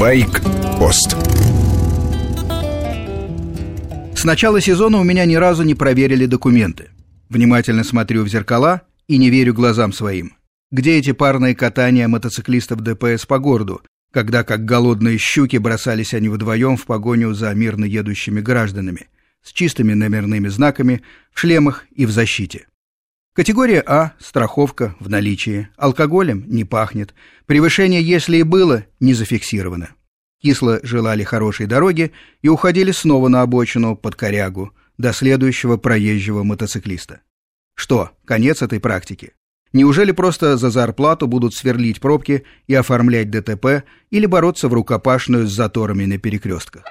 Байк-пост С начала сезона у меня ни разу не проверили документы. Внимательно смотрю в зеркала и не верю глазам своим. Где эти парные катания мотоциклистов ДПС по городу, когда как голодные щуки бросались они вдвоем в погоню за мирно едущими гражданами, с чистыми номерными знаками, в шлемах и в защите? Категория А – страховка в наличии, алкоголем не пахнет, превышение, если и было, не зафиксировано. Кисло желали хорошей дороги и уходили снова на обочину под корягу до следующего проезжего мотоциклиста. Что, конец этой практики? Неужели просто за зарплату будут сверлить пробки и оформлять ДТП или бороться в рукопашную с заторами на перекрестках?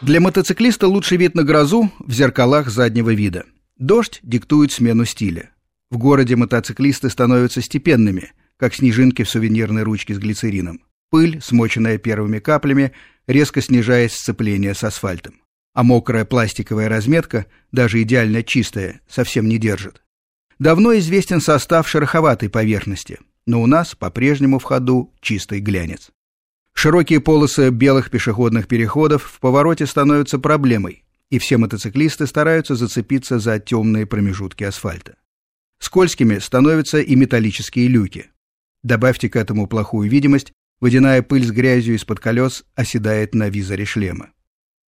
Для мотоциклиста лучший вид на грозу в зеркалах заднего вида. Дождь диктует смену стиля. В городе мотоциклисты становятся степенными, как снежинки в сувенирной ручке с глицерином. Пыль, смоченная первыми каплями, резко снижает сцепление с асфальтом. А мокрая пластиковая разметка, даже идеально чистая, совсем не держит. Давно известен состав шероховатой поверхности, но у нас по-прежнему в ходу чистый глянец. Широкие полосы белых пешеходных переходов в повороте становятся проблемой, и все мотоциклисты стараются зацепиться за темные промежутки асфальта. Скользкими становятся и металлические люки. Добавьте к этому плохую видимость, Водяная пыль с грязью из-под колес оседает на визоре шлема.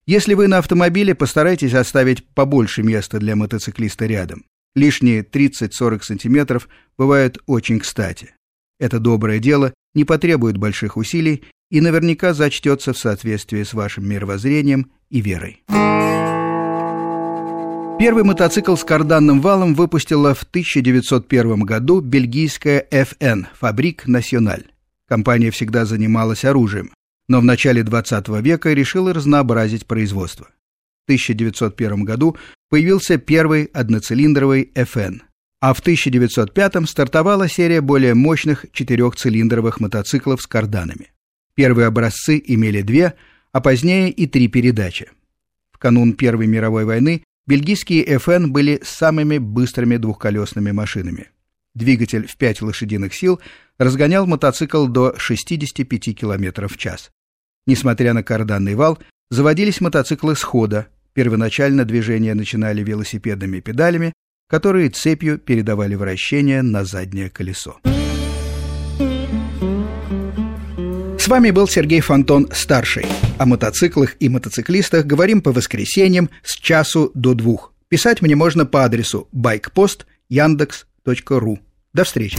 Если вы на автомобиле, постарайтесь оставить побольше места для мотоциклиста рядом. Лишние 30-40 сантиметров бывают очень кстати. Это доброе дело не потребует больших усилий и наверняка зачтется в соответствии с вашим мировоззрением и верой. Первый мотоцикл с карданным валом выпустила в 1901 году бельгийская FN Фабрик Националь. Компания всегда занималась оружием, но в начале 20 века решила разнообразить производство. В 1901 году появился первый одноцилиндровый FN, а в 1905 стартовала серия более мощных четырехцилиндровых мотоциклов с карданами. Первые образцы имели две, а позднее и три передачи. В канун Первой мировой войны бельгийские FN были самыми быстрыми двухколесными машинами. Двигатель в 5 лошадиных сил разгонял мотоцикл до 65 км в час. Несмотря на карданный вал, заводились мотоциклы с хода. Первоначально движение начинали велосипедными педалями, которые цепью передавали вращение на заднее колесо. Вами был Сергей Фонтон, старший. О мотоциклах и мотоциклистах говорим по воскресеньям с часу до двух. Писать мне можно по адресу Яндекс.ру. До встречи.